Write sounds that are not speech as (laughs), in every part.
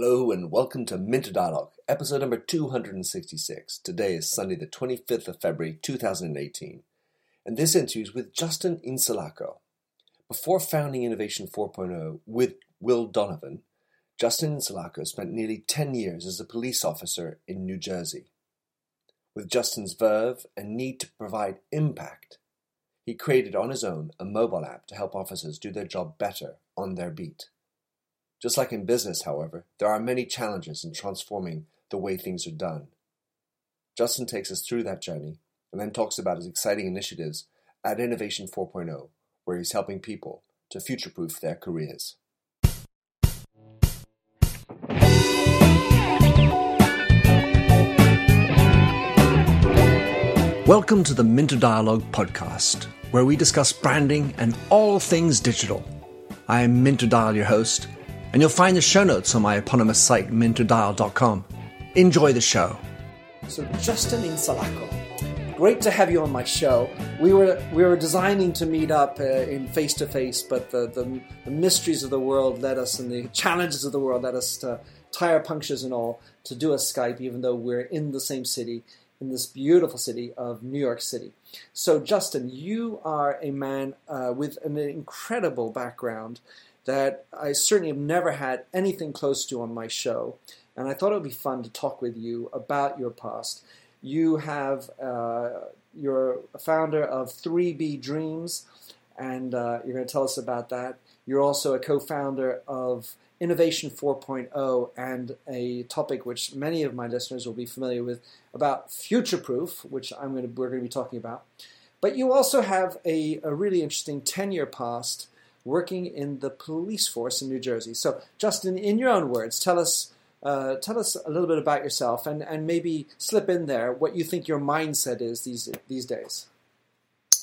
Hello and welcome to Minter Dialogue, episode number 266. Today is Sunday, the 25th of February 2018, and this interview is with Justin Insulaco. Before founding Innovation 4.0 with Will Donovan, Justin Insulaco spent nearly 10 years as a police officer in New Jersey. With Justin's verve and need to provide impact, he created on his own a mobile app to help officers do their job better on their beat. Just like in business, however, there are many challenges in transforming the way things are done. Justin takes us through that journey and then talks about his exciting initiatives at Innovation 4.0, where he's helping people to future proof their careers. Welcome to the Minter Dialogue podcast, where we discuss branding and all things digital. I am Minter Dial, your host and you'll find the show notes on my eponymous site, minterdial.com. Enjoy the show. So, Justin Insulaco, great to have you on my show. We were we were designing to meet up uh, in face to face, but the, the, the mysteries of the world led us, and the challenges of the world led us to tire punctures and all to do a Skype, even though we're in the same city, in this beautiful city of New York City. So, Justin, you are a man uh, with an incredible background that I certainly have never had anything close to on my show. And I thought it would be fun to talk with you about your past. You have, uh, you're a founder of 3B Dreams, and uh, you're going to tell us about that. You're also a co founder of Innovation 4.0 and a topic which many of my listeners will be familiar with about future proof, which I'm going to, we're going to be talking about. But you also have a, a really interesting 10 year past working in the police force in New Jersey. So, Justin, in your own words, tell us uh, tell us a little bit about yourself and, and maybe slip in there what you think your mindset is these these days.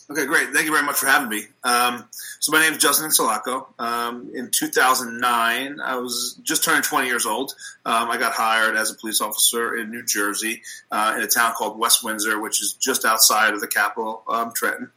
Okay, great. Thank you very much for having me. Um, so my name is Justin Insulaco. Um, in 2009, I was just turning 20 years old. Um, I got hired as a police officer in New Jersey uh, in a town called West Windsor, which is just outside of the capital, um, Trenton.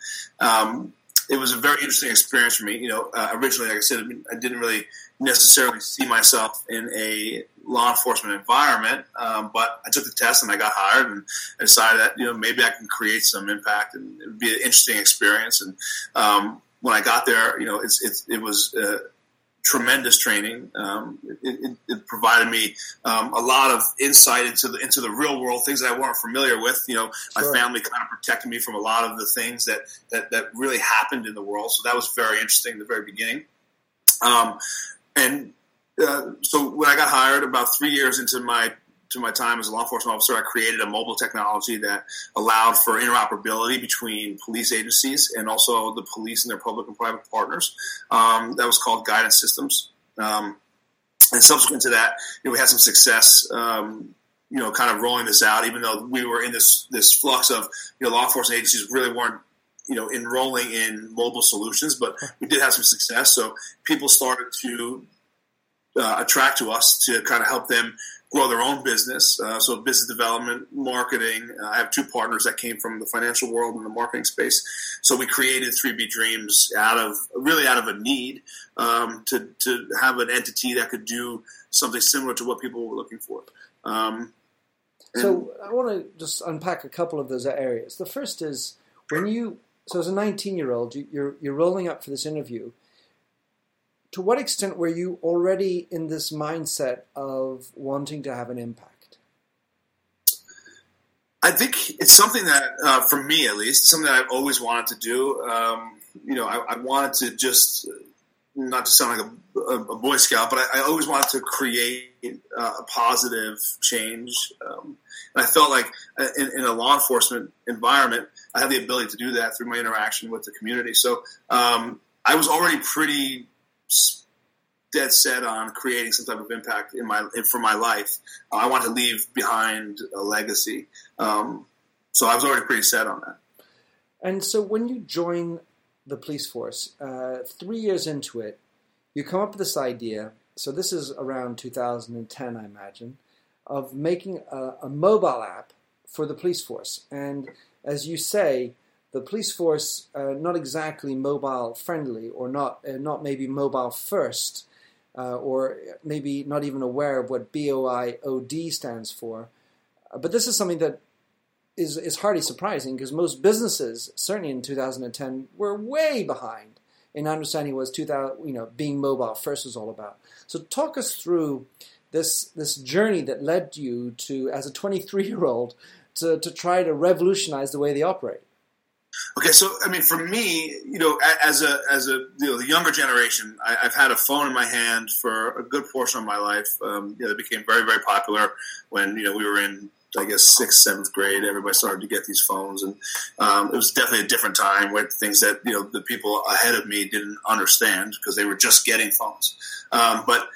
It was a very interesting experience for me. You know, uh, originally, like I said, I didn't really necessarily see myself in a law enforcement environment, um, but I took the test and I got hired, and I decided that you know maybe I can create some impact and it would be an interesting experience. And um, when I got there, you know, it's, it's it was. Uh, tremendous training. Um, it, it, it, provided me um, a lot of insight into the into the real world, things that I weren't familiar with. You know, my sure. family kind of protected me from a lot of the things that, that that really happened in the world. So that was very interesting in the very beginning. Um, and uh, so when I got hired, about three years into my to my time as a law enforcement officer, I created a mobile technology that allowed for interoperability between police agencies and also the police and their public and private partners. Um, that was called Guidance Systems. Um, and subsequent to that, you know, we had some success, um, you know, kind of rolling this out, even though we were in this this flux of, you know, law enforcement agencies really weren't you know enrolling in mobile solutions, but we did have some success. So people started to uh, attract to us to kind of help them grow their own business. Uh, so business development, marketing. Uh, I have two partners that came from the financial world and the marketing space. So we created 3B Dreams out of really out of a need um, to to have an entity that could do something similar to what people were looking for. Um, so I want to just unpack a couple of those areas. The first is when you so as a 19 year old you're you're rolling up for this interview to what extent were you already in this mindset of wanting to have an impact? I think it's something that, uh, for me at least, something that I've always wanted to do. Um, you know, I, I, wanted to just, not to sound like a, a, a Boy Scout, but I, I, always wanted to create uh, a positive change. Um, and I felt like uh, in, in, a law enforcement environment, I had the ability to do that through my interaction with the community. So um, I was already pretty dead set on creating some type of impact in my for my life. Uh, I want to leave behind a legacy. Um, so I was already pretty set on that. And so when you join the police force, uh, three years into it, you come up with this idea. So this is around 2010, I imagine, of making a, a mobile app for the police force. And as you say, the police force uh, not exactly mobile friendly or not uh, not maybe mobile first uh, or maybe not even aware of what BYOD stands for. Uh, but this is something that is, is hardly surprising because most businesses, certainly in 2010, were way behind in understanding what 2000, you know, being mobile first was all about. So talk us through this this journey that led you to, as a 23 year old, to, to try to revolutionize the way they operate. Okay, so I mean, for me, you know, as a as a you know, the younger generation, I, have had a phone in my hand for a good portion of my life. Um, you know, it became very very popular when you know we were in I guess sixth, seventh grade, everybody started to get these phones, and um, it was definitely a different time with things that you know the people ahead of me didn't understand because they were just getting phones. Um, but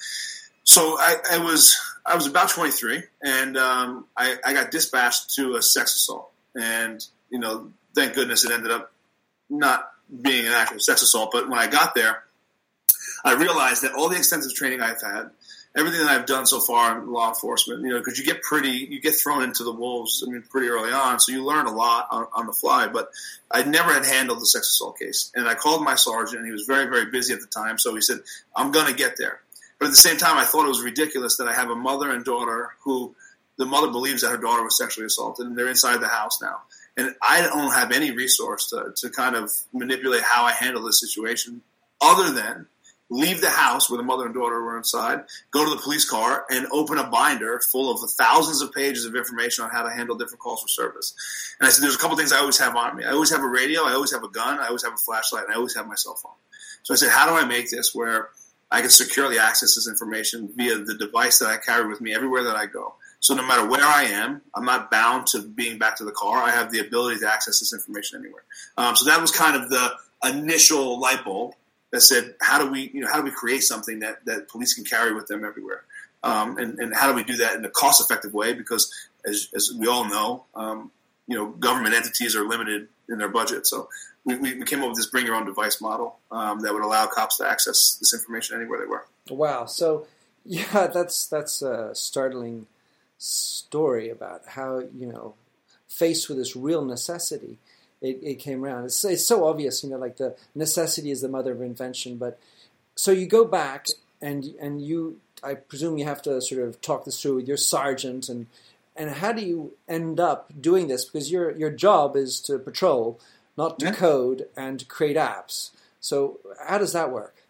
so I, I, was I was about 23, and um, I, I got dispatched to a sex assault, and you know, thank goodness it ended up not being an actual sex assault. But when I got there, I realized that all the extensive training I've had everything that I've done so far in law enforcement, you know, because you get pretty, you get thrown into the wolves. I mean, pretty early on, so you learn a lot on, on, the fly. But I never had handled a sex assault case, and I called my sergeant, and he was very, very busy at the time. So he said, "I'm going to get there." But at the same time, I thought it was ridiculous that I have a mother and daughter who the mother believes that her daughter was sexually assaulted, and they're inside the house now. And I don't have any resource to, to kind of manipulate how I handle this situation other than leave the house where the mother and daughter were inside, go to the police car, and open a binder full of thousands of pages of information on how to handle different calls for service. And I said, there's a couple things I always have on me. I always have a radio, I always have a gun, I always have a flashlight, and I always have my cell phone. So I said, how do I make this where I can securely access this information via the device that I carry with me everywhere that I go? So no matter where I am, I'm not bound to being back to the car. I have the ability to access this information anywhere. Um, so that was kind of the initial light bulb that said, how do we, you know, how do we create something that, that police can carry with them everywhere? Um, and, and how do we do that in a cost effective way? Because as, as we all know, um, you know, government entities are limited in their budget. So we, we came up with this bring your own device model um, that would allow cops to access this information anywhere they were. Wow. So (laughs) yeah, that's, that's a startling story about how, you know, faced with this real necessity, it, it came around. It's, it's so obvious, you know, like the necessity is the mother of invention. But so you go back and and you, I presume you have to sort of talk this through with your sergeant and and how do you end up doing this? Because your your job is to patrol, not to yeah. code and to create apps. So how does that work?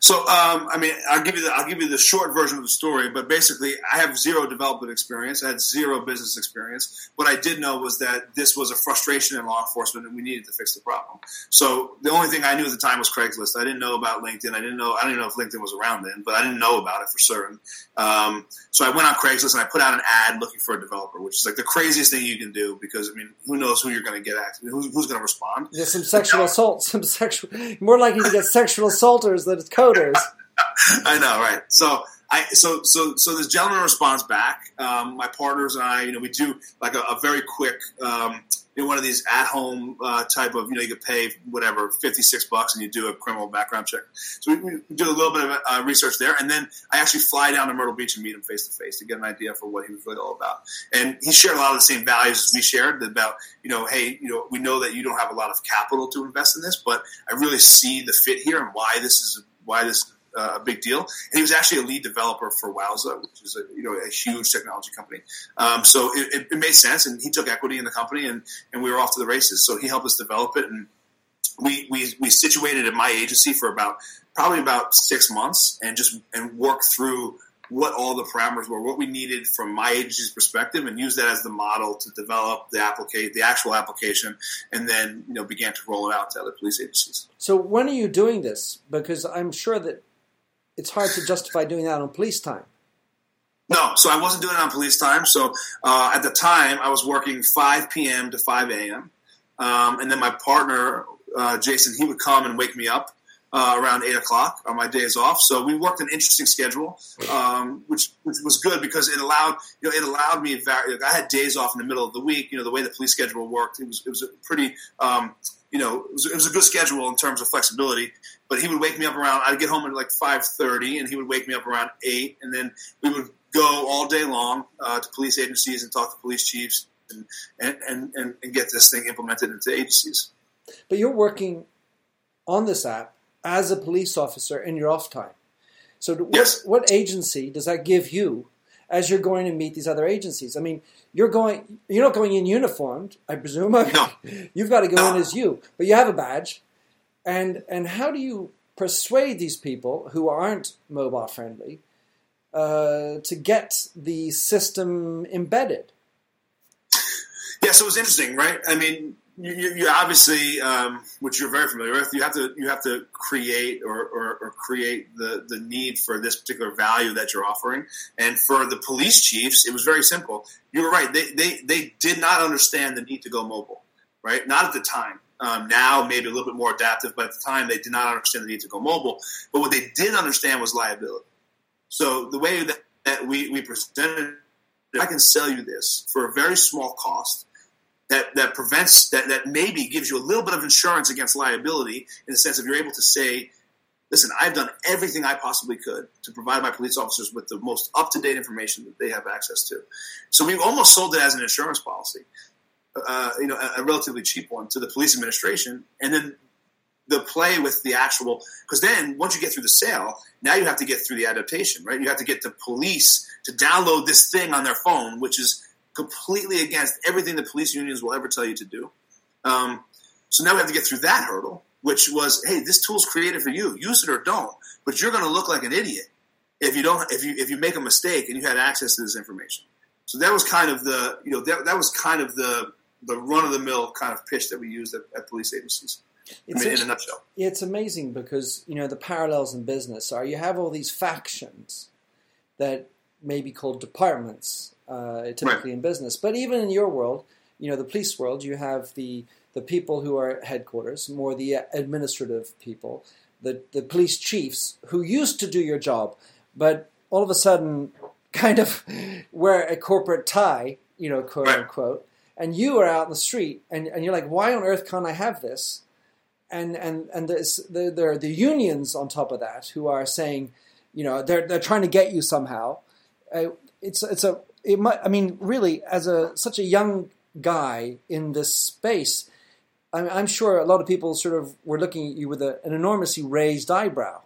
So, um, I mean, I'll give you the I'll give you the short version of the story. But basically, I have zero development experience. I had zero business experience. What I did know was that this was a frustration in law enforcement, and we needed to fix the problem. So, the only thing I knew at the time was Craigslist. I didn't know about LinkedIn. I didn't know I didn't know if LinkedIn was around then, but I didn't know about it for certain. Um, so, I went on Craigslist and I put out an ad looking for a developer, which is like the craziest thing you can do because I mean, who knows who you're going to get at? Who's, who's going to respond? There's some sexual assault, some sexual, more likely to get sexual assaulters than code voters. (laughs) I know, right? So I so so so this gentleman responds back. Um, my partners and I, you know, we do like a, a very quick, um, you know, one of these at home uh, type of, you know, you could pay whatever fifty six bucks and you do a criminal background check. So we, we do a little bit of uh, research there, and then I actually fly down to Myrtle Beach and meet him face to face to get an idea for what he was really all about. And he shared a lot of the same values as we shared about, you know, hey, you know, we know that you don't have a lot of capital to invest in this, but I really see the fit here and why this is why this uh, a big deal. And he was actually a lead developer for Wowza, which is a you know a huge technology company. Um, so it, it, it, made sense, and he took equity in the company, and and we were off to the races. So he helped us develop it, and we we we situated at my agency for about probably about six months, and just and worked through what all the parameters were, what we needed from my agency's perspective, and use that as the model to develop the applicate the actual application, and then you know began to roll it out to other police agencies. So when are you doing this? Because I'm sure that it's hard to justify doing that on police time. No, so I wasn't doing it on police time. So uh, at the time, I was working 5 p.m. to 5 a.m. Um, and then my partner, uh, Jason, he would come and wake me up uh, around 8 o'clock on my days off. So we worked an interesting schedule, um, which, which, was good because it allowed, you know, it allowed me, I had days off in the middle of the week. You know, the way the police schedule worked, it was, it was a pretty, um, you know, it was, it was, a good schedule in terms of flexibility. But he would wake me up around. I'd get home at like five thirty, and he would wake me up around eight, and then we would go all day long uh, to police agencies and talk to police chiefs and, and, and, and get this thing implemented into agencies. But you're working on this app as a police officer in your off time. So, what, Yes. what agency does that give you as you're going to meet these other agencies? I mean, you're going, you're not going in uniformed, I presume. No. (laughs) You've got to go No. in as you, but you have a badge. And and how do you persuade these people who aren't mobile friendly uh, to get the system embedded? Yeah, so it was interesting, right? I mean, you, you, obviously, um, which you're very familiar with, you have to you have to create or, or, or create the the need for this particular value that you're offering. And for the police chiefs, it was very simple. You were right; they they they did not understand the need to go mobile, right? Not at the time. Um, now, maybe a little bit more adaptive, but at the time, they did not understand the need to go mobile. But what they did understand was liability. So the way that, that we, we presented, I can sell you this for a very small cost that, that prevents that, that maybe gives you a little bit of insurance against liability in the sense of you're able to say, listen, I've done everything I possibly could to provide my police officers with the most up to date information that they have access to. So we almost sold it as an insurance policy, uh, you know, a, a relatively cheap one to the police administration, and then the play with the actual because then once you get through the sale, now you have to get through the adaptation, right? You have to get the police to download this thing on their phone, which is completely against everything the police unions will ever tell you to do. Um, so now we have to get through that hurdle, which was, hey, this tool's created for you. Use it or don't, but you're going to look like an idiot if you don't if you if you make a mistake and you had access to this information. So that was kind of the you know that, that was kind of the the run of the mill kind of pitch that we used at, at police agencies. I It's mean, in a nutshell. it's amazing because you know the parallels in business are you have all these factions that may be called departments uh, typically in business, but even in your world, you know the police world, you have the the people who are at headquarters, more the administrative people, the the police chiefs who used to do your job, but all of a sudden (laughs) kind of wear a corporate tie, you know, quote Right. unquote, and you are out in the street and, and you're like, why on earth can't I have this? and and and there there are the unions on top of that who are saying, you know, they're they're trying to get you somehow. Uh, it's it's a it might, I mean, really, as a such a young guy in this space, I'm, I'm sure a lot of people sort of were looking at you with a, an enormously raised eyebrow.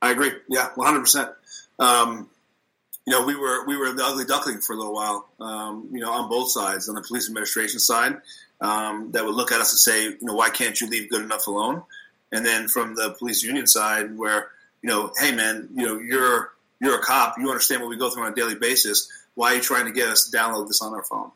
I agree. Yeah, one hundred percent. Um, You know, we were we were the ugly duckling for a little while. Um, you know, on both sides, on the police administration side, um, that would look at us and say, you know, why can't you leave good enough alone? And then from the police union side, where you know, hey man, you know, you're you're a cop, you understand what we go through on a daily basis. Why are you trying to get us to download this on our phone?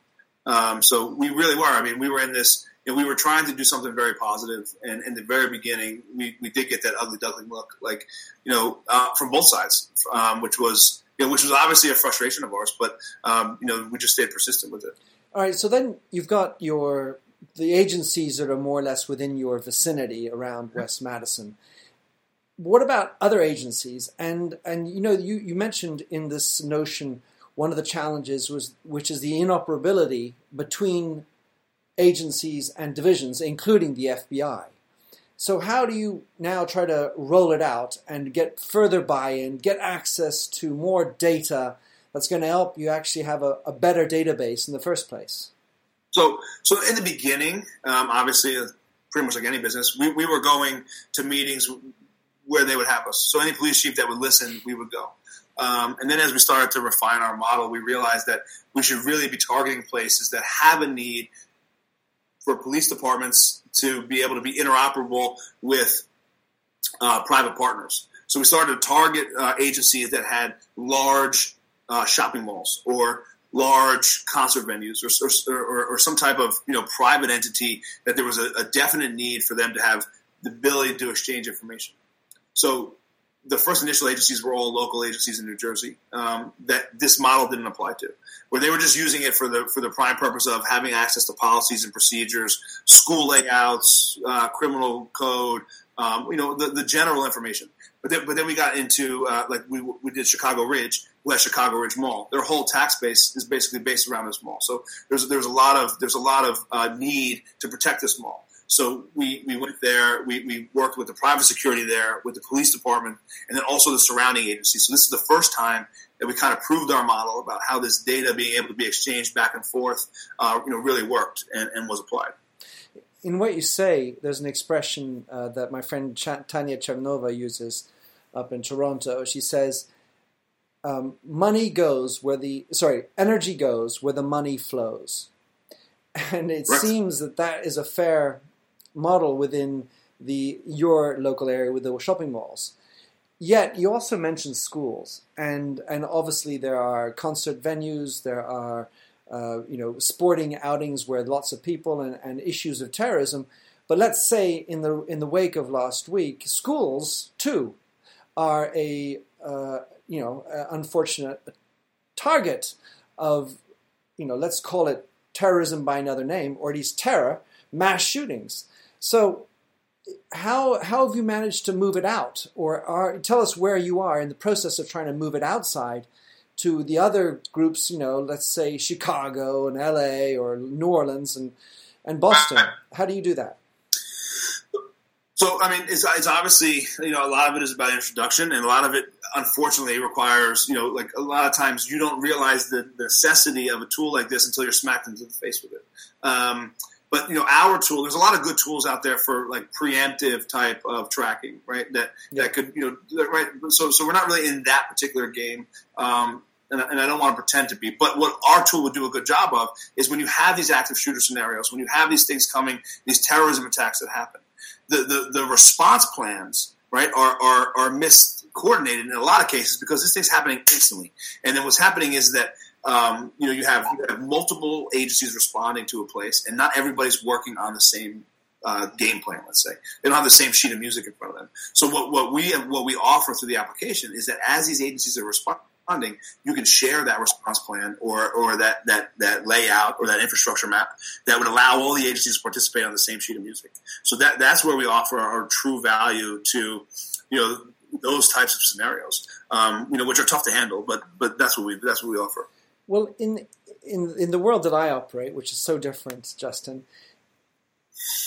Um, so we really were. I mean, we were in this. Know, we were trying to do something very positive. positive, and in the very beginning, we, we did get that ugly duckling look, like you know, uh, from both sides, um, which was you know, which was obviously a frustration of ours, but um, you know, we just stayed persistent with it. All right, so then you've got your the agencies that are more or less within your vicinity around West Madison. What about other agencies? And and you know, you, you mentioned in this notion one of the challenges was which is the inoperability between agencies and divisions, including the FBI. So how do you now try to roll it out and get further buy-in, get access to more data that's going to help you actually have a, a better database in the first place? So, so in the beginning, um, obviously, uh, pretty much like any business, we, we were going to meetings where they would have us. So any police chief that would listen, we would go. Um, and then as we started to refine our model, we realized that we should really be targeting places that have a need for police departments to be able to be interoperable with uh, private partners. So we started to target uh, agencies that had large uh, shopping malls or large concert venues or, or, or, some type of you know private entity that there was a, a, definite need for them to have the ability to exchange information. So the first initial agencies were all local agencies in New Jersey um, that this model didn't apply to, where they were just using it for the for the prime purpose of having access to policies and procedures, school layouts, uh, criminal code, um, you know, the, the general information. But then, but then we got into uh, like we we did Chicago Ridge, has Chicago Ridge Mall. Their whole tax base is basically based around this mall. So there's there's a lot of there's a lot of uh, need to protect this mall. So we, we went there. We, we worked with the private security there, with the police department, and then also the surrounding agencies. So this is the first time that we kind of proved our model about how this data being able to be exchanged back and forth, uh, you know, really worked and, and was applied in what you say, there's an expression uh, that my friend Ch- Tanya Chernova uses up in Toronto. She says, um, "Money goes where the sorry, energy goes where the money flows," (laughs) and it Right. seems that that is a fair model within the your local area with the shopping malls. Yet you also mentioned schools, and and obviously there are concert venues, there are uh, you know sporting outings where lots of people and, and issues of terrorism. But let's say in the in the wake of last week, schools too are a uh, you know unfortunate target of you know let's call it terrorism by another name or at least terror mass shootings. So how how have you managed to move it out, or are, tell us where you are in the process of trying to move it outside to the other groups? You know, let's say Chicago and L.A. or New Orleans and and Boston. How do you do that? So, I mean, it's, it's obviously, you know, a lot of it is about introduction, and a lot of it, unfortunately, requires, you know, like a lot of times you don't realize the, the necessity of a tool like this until you're smacked into the face with it. Um, but you know, our tool, there's a lot of good tools out there for like preemptive type of tracking, right? That Yeah. that could, you know, right. So, so we're not really in that particular game. Um, and, I- and I don't want to pretend to be, but what our tool would do a good job of is when you have these active shooter scenarios, when you have these things coming, these terrorism attacks that happen, the, the, the response plans, right, are, are, are miscoordinated in a lot of cases because this thing's happening instantly. And then what's happening is that, um, you know, you have, you have multiple agencies responding to a place, and not everybody's working on the same uh, game plan. Let's say they don't have the same sheet of music in front of them. So what, what we what we offer through the application is that as these agencies are responding, you can share that response plan or or that that that layout or that infrastructure map that would allow all the agencies to participate on the same sheet of music. So that that's where we offer our true value to you know those types of scenarios, um, you know, which are tough to handle, but but that's what we that's what we offer. Well, in in in the world that I operate, which is so different, Justin,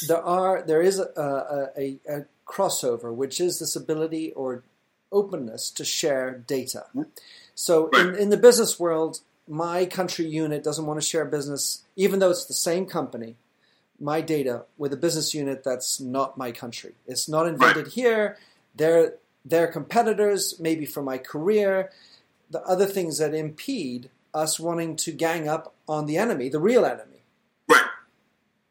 there are there is a, a, a crossover, which is this ability or openness to share data. So in, in the business world, my country unit doesn't want to share business, even though it's the same company, my data with a business unit that's not my country. It's not invented here. They're they're competitors, maybe for my career. The other things that impede us wanting to gang up on the enemy, the real enemy. Right.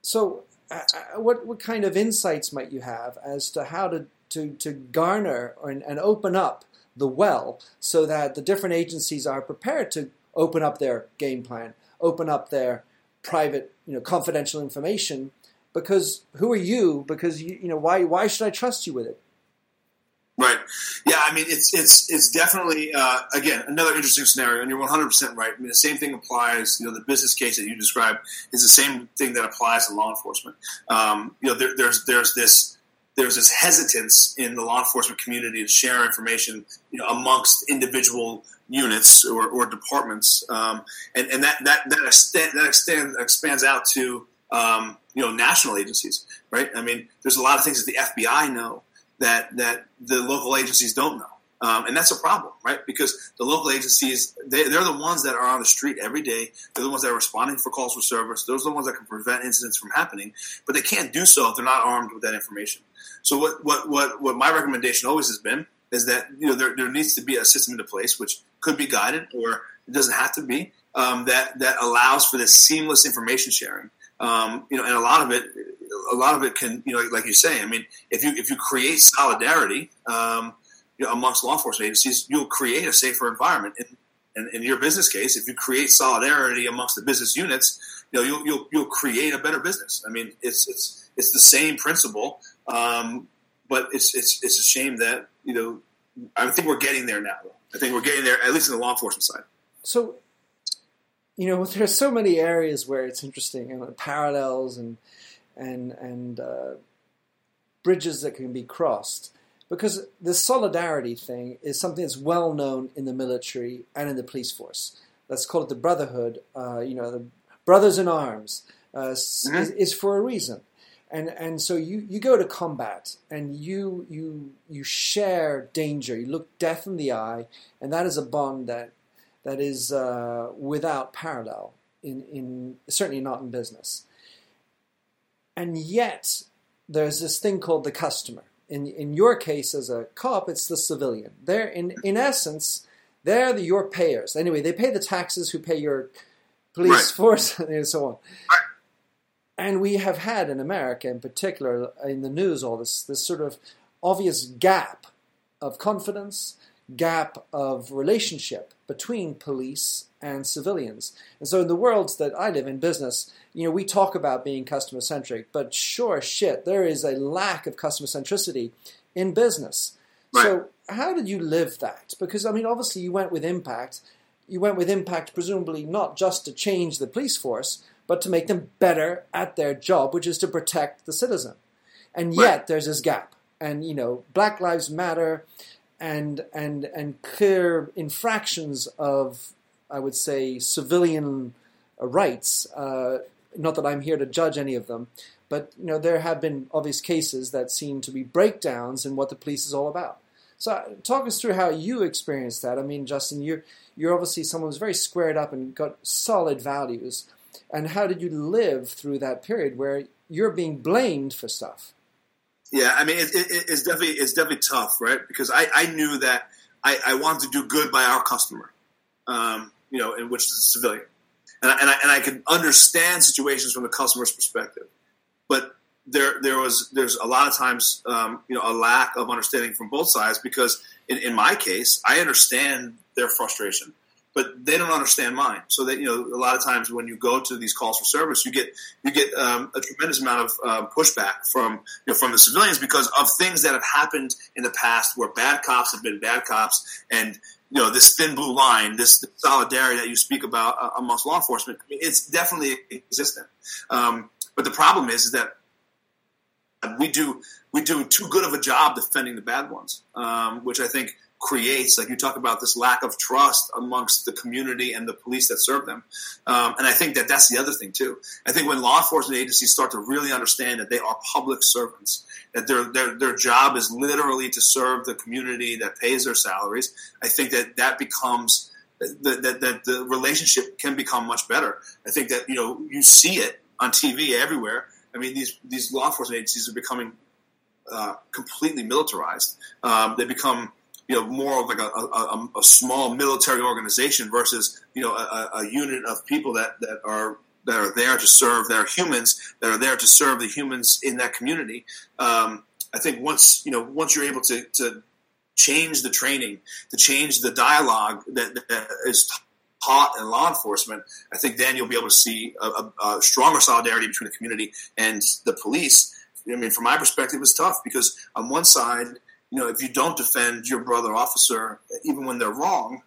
So, uh, uh, what what kind of insights might you have as to how to to, to garner and, and open up the well so that the different agencies are prepared to open up their game plan, open up their private, you know, confidential information? Because who are you? Because you, you know, why why should I trust you with it? Right. Yeah. I mean, it's it's it's definitely uh, again another interesting scenario, and you're 100 percent right. I mean, the same thing applies. You know, the business case that you described is the same thing that applies to law enforcement. Um, you know, there, there's there's this there's this hesitance in the law enforcement community to share information, you know, amongst individual units or, or departments, um, and and that that that extend, that extend, expands out to um, you know national agencies, right? I mean, there's a lot of things that the FBI know that that the local agencies don't know. Um, and that's a problem, right? Because the local agencies, they, they're the ones that are on the street every day. They're the ones that are responding for calls for service. Those are the ones that can prevent incidents from happening. But they can't do so if they're not armed with that information. So what, what, what, what my recommendation always has been is that, you know, there, there needs to be a system into place, which could be guided or it doesn't have to be, um, that, that allows for this seamless information sharing. Um, you know, and a lot of it, a lot of it can, you know, like you say, I mean, if you, if you create solidarity, um, you know, amongst law enforcement agencies, you'll create a safer environment. And, in, in your business case, if you create solidarity amongst the business units, you know, you'll, you'll, you'll create a better business. I mean, it's, it's, it's the same principle. Um, but it's, it's, it's a shame that, you know, I think we're getting there now. I think we're getting there, at least in the law enforcement side. So, you know, (laughs) there are so many areas where it's interesting and you parallels and and and uh, bridges that can be crossed because the solidarity thing is something that's well known in the military and in the police force. Let's call it the brotherhood. Uh, you know, the brothers in arms uh, Mhm. is, is for a reason. And, and so you, you go to combat and you, you, you share danger. You look death in the eye, and that is a bond that, that is uh, without parallel, in, in, certainly not in business. And yet, there's this thing called the customer. in in your case as a cop, it's the civilian. They're in in essence, they're the, your payers. Anyway, they pay the taxes who pay your police Right. force (laughs) and so on. Right. And we have had in America, in particular, in the news, all this this sort of obvious gap of confidence, gap of relationship between police and civilians. And so, in the worlds that I live in, business, you know, we talk about being customer centric, but sure shit, there is a lack of customer centricity in business. So, how did you live that? Because I mean, obviously, you went with impact. You went with impact, presumably not just to change the police force, but to make them better at their job, which is to protect the citizen. And yet, Right. there's this gap. And you know, Black Lives Matter, and and and clear infractions of, I would say, civilian uh, rights. Uh, not that I'm here to judge any of them, but you know, there have been obvious cases that seem to be breakdowns in what the police is all about. So, talk us through how you experienced that. I mean, Justin, you're you're obviously someone who's very squared up and got solid values. And how did you live through that period where you're being blamed for stuff? Yeah, I mean, it, it, it's definitely it's definitely tough, right? Because I, I knew that I, I wanted to do good by our customer, um, you know, in which is a civilian, and I, and I and I could understand situations from the customer's perspective, but there there was there's a lot of times um, you know a lack of understanding from both sides because in, in my case I understand their frustration, but they don't understand mine. So that you know a lot of times when you go to these calls for service, you get you get um, a tremendous amount of uh, pushback from you know from the civilians because of things that have happened in the past where bad cops have been bad cops and you know this thin blue line, this solidarity that you speak about uh, amongst law enforcement, it's definitely existent. Um, but the problem is, is that we do we do too good of a job defending the bad ones, um, which I think creates, like you talk about, this lack of trust amongst the community and the police that serve them. Um, and I think that that's the other thing too. I think when law enforcement agencies start to really understand that they are public servants, that their their their job is literally to serve the community that pays their salaries, I think that that becomes that, that, the relationship can become much better. I think that you know you see it on TV everywhere. I mean, these these law enforcement agencies are becoming uh, completely militarized. Um, they become you know more of like a, a, a, small military organization versus you know a, a unit of people that, that are that are there to serve. Are humans that are there to serve the humans in that community. Um, I think once you know once you're able to, to change the training, to change the dialogue that, that is taught in law enforcement, I think then you'll be able to see a, a, a, stronger solidarity between the community and the police. I mean, from my perspective, it's tough because on one side, you know, if you don't defend your brother officer, even when they're wrong,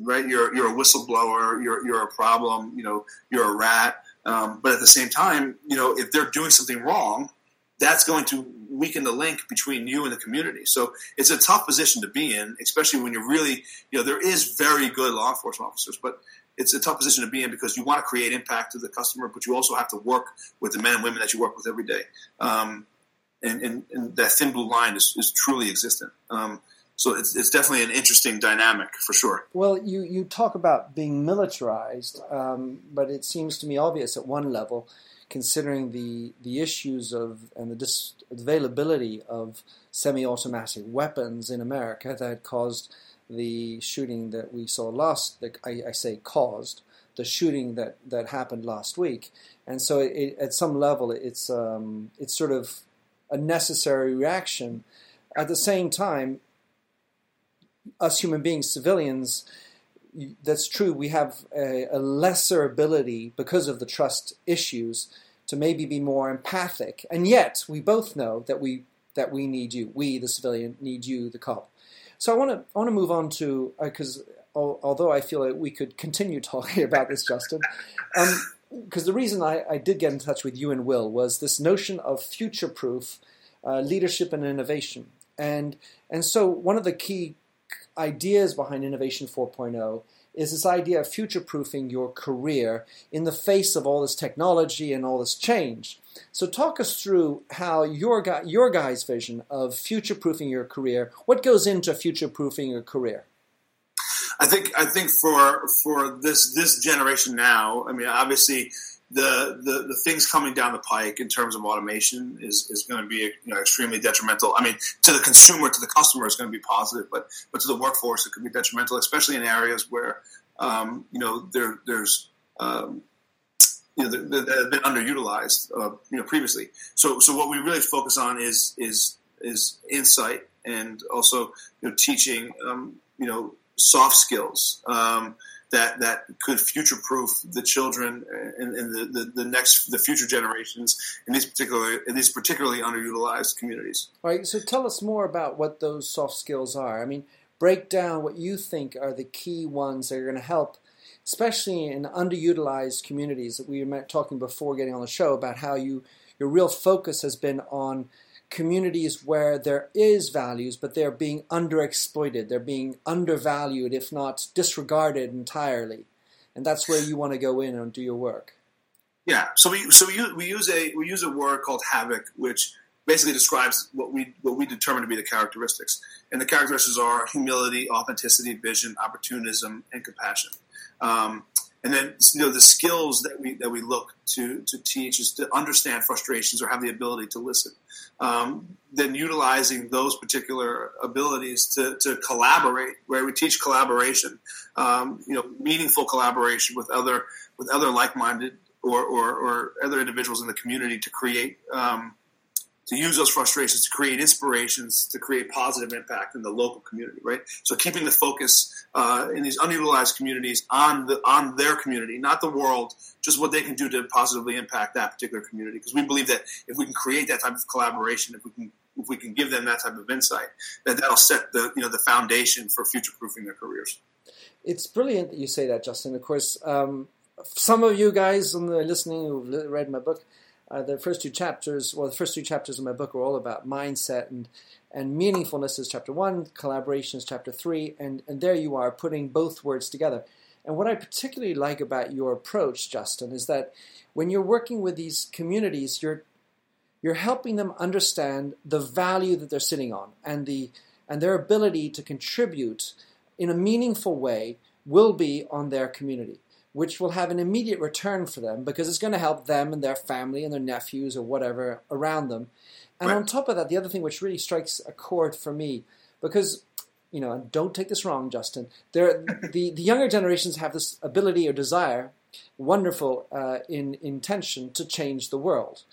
right? You're you're a whistleblower. You're you're a problem. You know, you're a rat. Um, but at the same time, you know, if they're doing something wrong, that's going to weaken the link between you and the community. So it's a tough position to be in, especially when you're really, you know, there is very good law enforcement officers, but it's a tough position to be in because you want to create impact to the customer, but you also have to work with the men and women that you work with every day. Um, and, and, and, that thin blue line is, is truly existent. Um, so it's, it's definitely an interesting dynamic for sure. Well, you, you talk about being militarized, um, but it seems to me obvious at one level considering the the issues of and the dis- availability of semi-automatic weapons in America that caused the shooting that we saw last. That I, I say caused the shooting that, that happened last week, and so it, it, at some level, it's um, it's sort of a necessary reaction. At the same time, us human beings, civilians that's true. We have a, a, lesser ability because of the trust issues to maybe be more empathic, and yet we both know that we that we need you. We, the civilian, need you, the cop. So I want to I want to move on to because uh, although I feel like we could continue (laughs) talking about this, Justin, because the reason I, I, did get in touch with you and Will was this notion of future-proof uh, leadership and innovation, and and so one of the key ideas behind Innovation 4.0 is this idea of future proofing your career in the face of all this technology and all this change. So, talk us through how your, guy, your guy's vision of future proofing your career, what goes into future proofing your career? I think I think for for this this generation now, I mean, obviously the, the, the things coming down the pike in terms of automation is, is going to be you know, extremely detrimental. I mean, to the consumer, to the customer, it's going to be positive, but but to the workforce, it could be detrimental, especially in areas where um, you know there there's um, you know that have been underutilized uh, you know previously. So so what we really focus on is is is insight and also you know teaching um, you know soft skills. Um, that that could future proof the children and, and the, the, the, next the future generations in these particular in these particularly underutilized communities. All right. So tell us more about what those soft skills are. I mean, break down what you think are the key ones that are going to help, especially in underutilized communities that we were talking before getting on the show about how you your real focus has been on communities where there is values, but they're being underexploited, they're being undervalued, if not disregarded entirely, and that's where you want to go in and do your work. Yeah, so we so we use, we use a we use a word called havoc, which basically describes what we what we determine to be the characteristics, and the characteristics are humility, authenticity, vision, opportunism, and compassion. Um, and then you know the skills that we that we look to to teach is to understand frustrations or have the ability to listen. Um, then utilizing those particular abilities to, to collaborate, where we teach collaboration, um, you know, meaningful collaboration with other with other like minded or, or, or, other individuals in the community to create um, to use those frustrations to create inspirations to create positive impact in the local community, right? So keeping the focus uh, in these underutilized communities on the on their community, not the world, just what they can do to positively impact that particular community. Because we believe that if we can create that type of collaboration, if we can if we can give them that type of insight, that that'll set the you know the foundation for future proofing their careers. It's brilliant that you say that, Justin. Of course, um, some of you guys on the listening who've read my book uh, the first two chapters, well, the first two chapters of my book are all about mindset and and meaningfulness is chapter one, collaboration is chapter three, and and there you are putting both words together. And what I particularly like about your approach, Justin, is that when you're working with these communities, you're you're helping them understand the value that they're sitting on and the and their ability to contribute in a meaningful way will be on their community which will have an immediate return for them because it's going to help them and their family and their nephews or whatever around them. And right. on top of that, the other thing which really strikes a chord for me, because you know, and don't take this wrong, Justin. There, (laughs) the the younger generations have this ability or desire, wonderful uh, in intention, to change the world,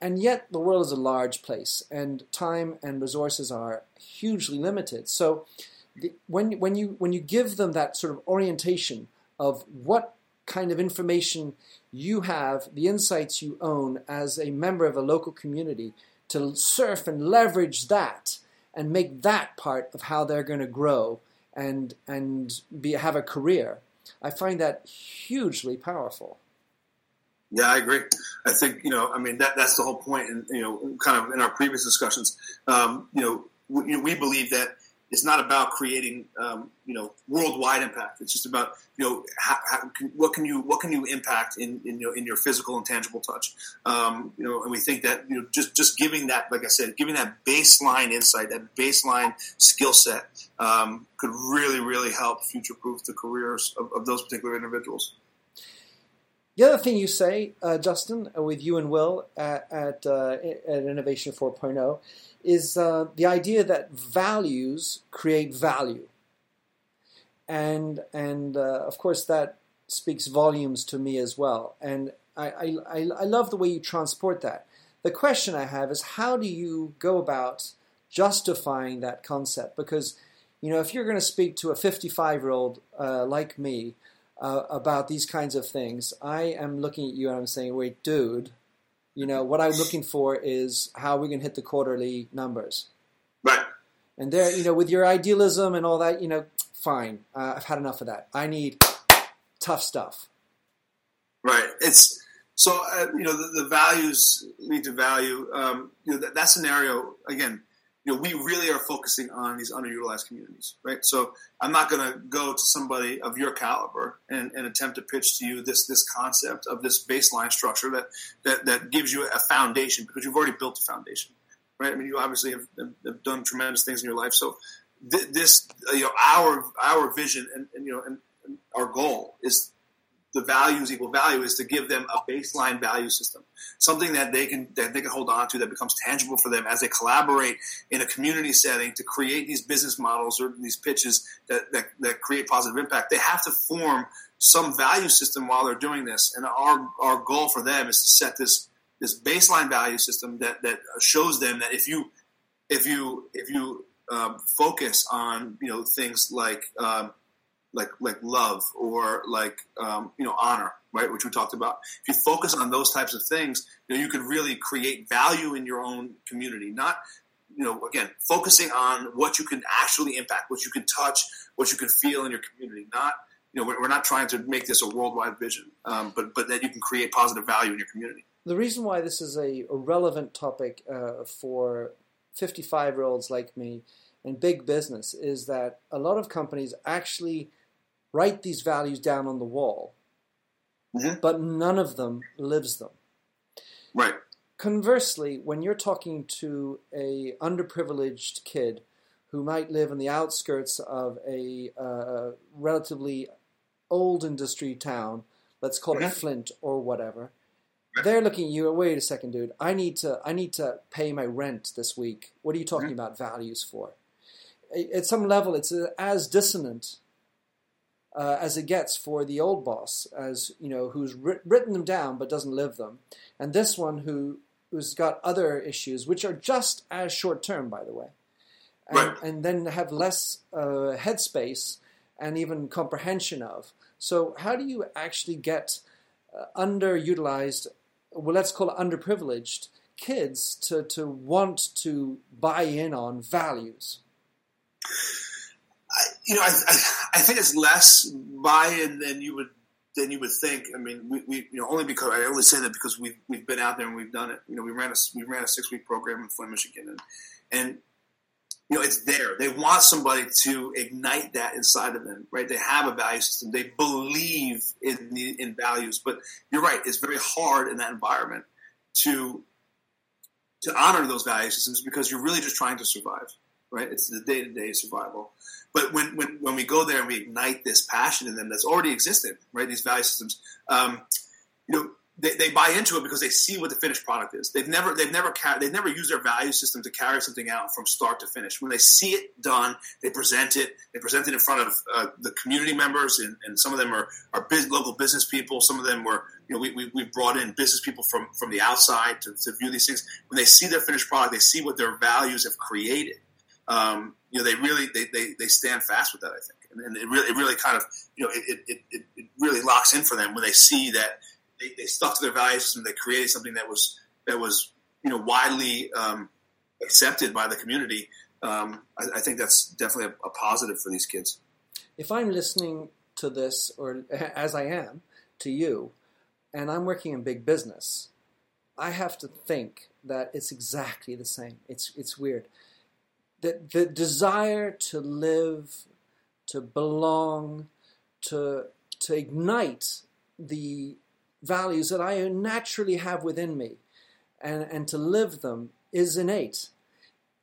and yet the world is a large place, and time and resources are hugely limited. So, the, when when you when you give them that sort of orientation of what kind of information you have, the insights you own as a member of a local community, to surf and leverage that and make that part of how they're going to grow and and be have a career. I find that hugely powerful. Yeah, I agree. I think you know, I mean, that that's the whole point, and you know, kind of in our previous discussions, um, you know, we, we believe that it's not about creating um, you know worldwide impact. It's just about you know how, how, what can you what can you impact in in, in your physical and tangible touch. Um, you know, and we think that you know just just giving that, like I said, giving that baseline insight, that baseline skill set, um, could really really help future proof the careers of, of, those particular individuals. The other thing you say, uh, Justin, with you and Will at at, uh, at Innovation 4.0 is uh, the idea that values create value. And, and uh, of course, that speaks volumes to me as well. And I, I, I love the way you transport that. The question I have is how do you go about justifying that concept? Because, you know, if you're going to speak to a 55 year old uh, like me uh, about these kinds of things, I am looking at you and I'm saying, wait, dude, you know, what I'm looking for is how we can hit the quarterly numbers. Right. And there, you know, with your idealism and all that, you know, fine. Uh, I've had enough of that. I need tough stuff. Right. It's so uh, you know the, the, values lead to value. Um, you know that, that scenario again know, we really are focusing on these underutilized communities, right? So I'm not going to go to somebody of your caliber and, and, attempt to pitch to you this this concept of this baseline structure that, that that gives you a foundation because you've already built a foundation, right? I mean, you obviously have, have done tremendous things in your life. So th- this, you know, our our vision and, and you know, and, and our goal is the values equal value is to give them a baseline value system, something that they can that they can hold on to that becomes tangible for them as they collaborate in a community setting to create these business models or these pitches that that, that create positive impact. They have to form some value system while they're doing this, and our our goal for them is to set this this baseline value system that that shows them that if you if you if you um, focus on you know things like um, like like love or like um, you know honor, right? Which we talked about. If you focus on those types of things, you know you can really create value in your own community. Not you know again focusing on what you can actually impact, what you can touch, what you can feel in your community. Not you know we're, we're not trying to make this a worldwide vision, um, but but that you can create positive value in your community. The reason why this is a, a relevant topic uh, for 55 year olds like me in big business is that a lot of companies actually write these values down on the wall, mm-hmm. but none of them lives them. Right. Conversely, when you're talking to a underprivileged kid who might live in the outskirts of a uh, relatively old industry town, let's call mm-hmm. it Flint or whatever, they're looking at you. Wait a second, dude. I need to. I need to pay my rent this week. What are you talking mm-hmm. about values for? At some level, it's as dissonant uh, as it gets for the old boss, as you know, who's written them down but doesn't live them, and this one who who's got other issues which are just as short term, by the way, and, right. and then have less uh, headspace and even comprehension of. So, how do you actually get uh, underutilized? Well, let's call it underprivileged kids to to want to buy in on values you know, I, I, I, think it's less buy-in than you would than you would think. I mean, we, we, you know only because I only say that because we've we've been out there and we've done it. You know, we ran a we ran a six week program in Flint, Michigan, and and you know it's there. They want somebody to ignite that inside of them, right? They have a value system. They believe in the, in values, but you're right. It's very hard in that environment to to honor those value systems because you're really just trying to survive right? It's the day to day survival. But when, when, when we go there and we ignite this passion in them that's already existed, right? These value systems, um, you know, they, they buy into it because they see what the finished product is. They've never they've never they've never used their value system to carry something out from start to finish. When they see it done, they present it. They present it in front of uh, the community members, and, and some of them are are biz, local business people. Some of them were you know we, we, we brought in business people from from the outside to, to view these things. When they see their finished product, they see what their values have created um, you know, they really they, they, they stand fast with that. I think, and, and, it really it really kind of you know it, it, it, it really locks in for them when they see that they, they stuck to their values and they created something that was that was you know widely um, accepted by the community. Um, I, I, think that's definitely a, a positive for these kids. If I'm listening to this, or (laughs) as I am to you, and I'm working in big business, I have to think that it's exactly the same. It's it's weird the, the desire to live, to belong, to, to ignite the values that I naturally have within me and, and to live them is innate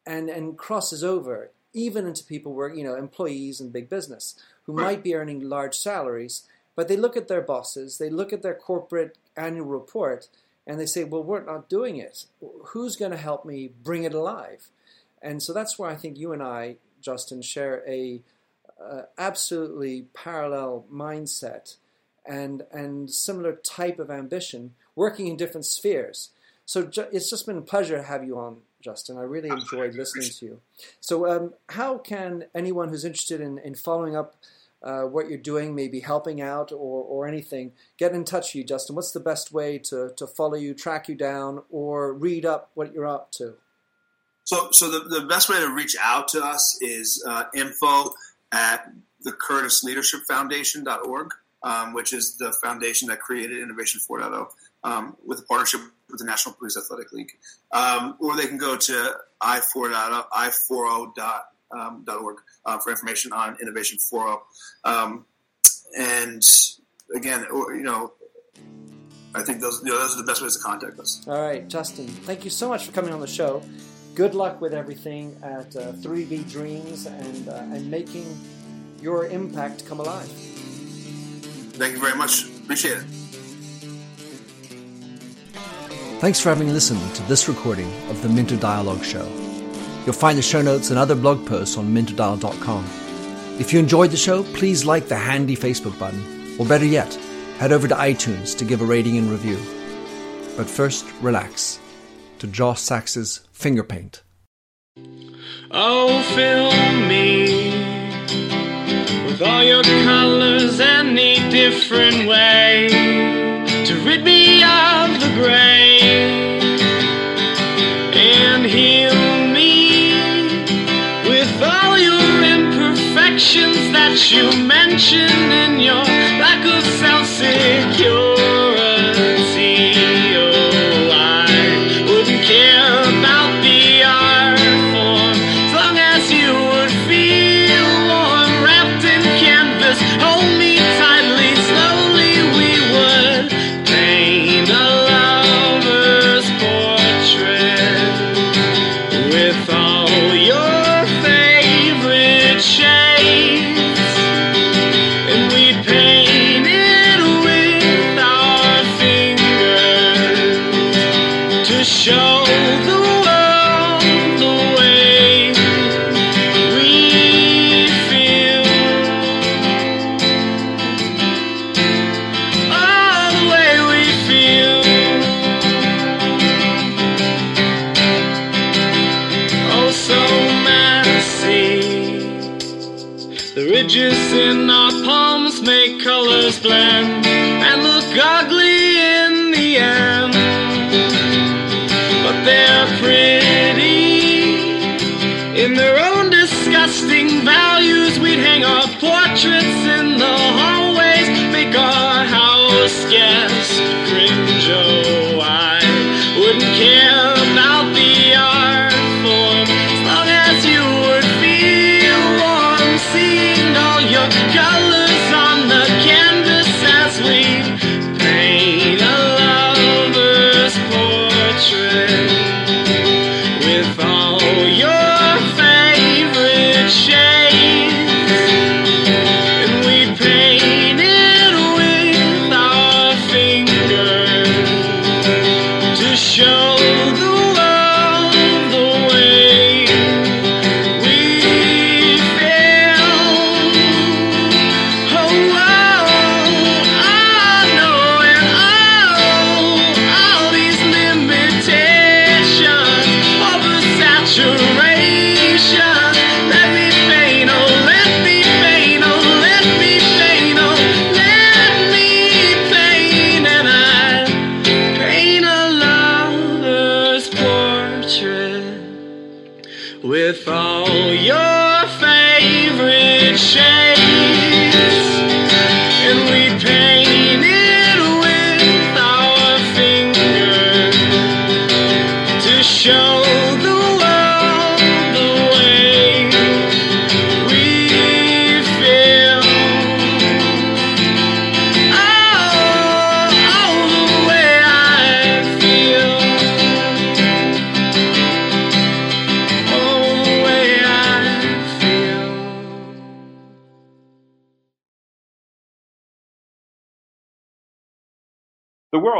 and, and crosses over even into people work, you know, employees in big business who (coughs) might be earning large salaries, but they look at their bosses, they look at their corporate annual report, and they say, well, we're not doing it. Who's going to help me bring it alive? And so that's where I think you and I, Justin, share a uh, absolutely parallel mindset and and similar type of ambition, working in different spheres. So ju- it's just been a pleasure to have you on, Justin. I really enjoyed listening to you. So, um, how can anyone who's interested in, in following up uh, what you're doing, maybe helping out or, or anything, get in touch with you, Justin? What's the best way to, to follow you, track you down, or read up what you're up to? So, so the, the best way to reach out to us is uh, info at the Curtis Leadership Foundation.org, um, which is the foundation that created Innovation 4.0 um, with a partnership with the National Police Athletic League. Um, or they can go to i4.0, i40.org uh, for information on Innovation 4.0. Um, and again, or, you know, I think those, you know, those are the best ways to contact us. All right, Justin, thank you so much for coming on the show good luck with everything at uh, 3B Dreams and, uh, and making your impact come alive. Thank you very much. Appreciate it. Thanks for having listened to this recording of the Minter Dialogue Show. You'll find the show notes and other blog posts on minterdial.com. If you enjoyed the show, please like the handy Facebook button, or better yet, head over to iTunes to give a rating and review. But first, relax to Josh Sachs's Finger Paint. Oh, fill me with all your colors, any different way to rid me of the gray and heal me with all your imperfections that you mention in your lack of self security. Wouldn't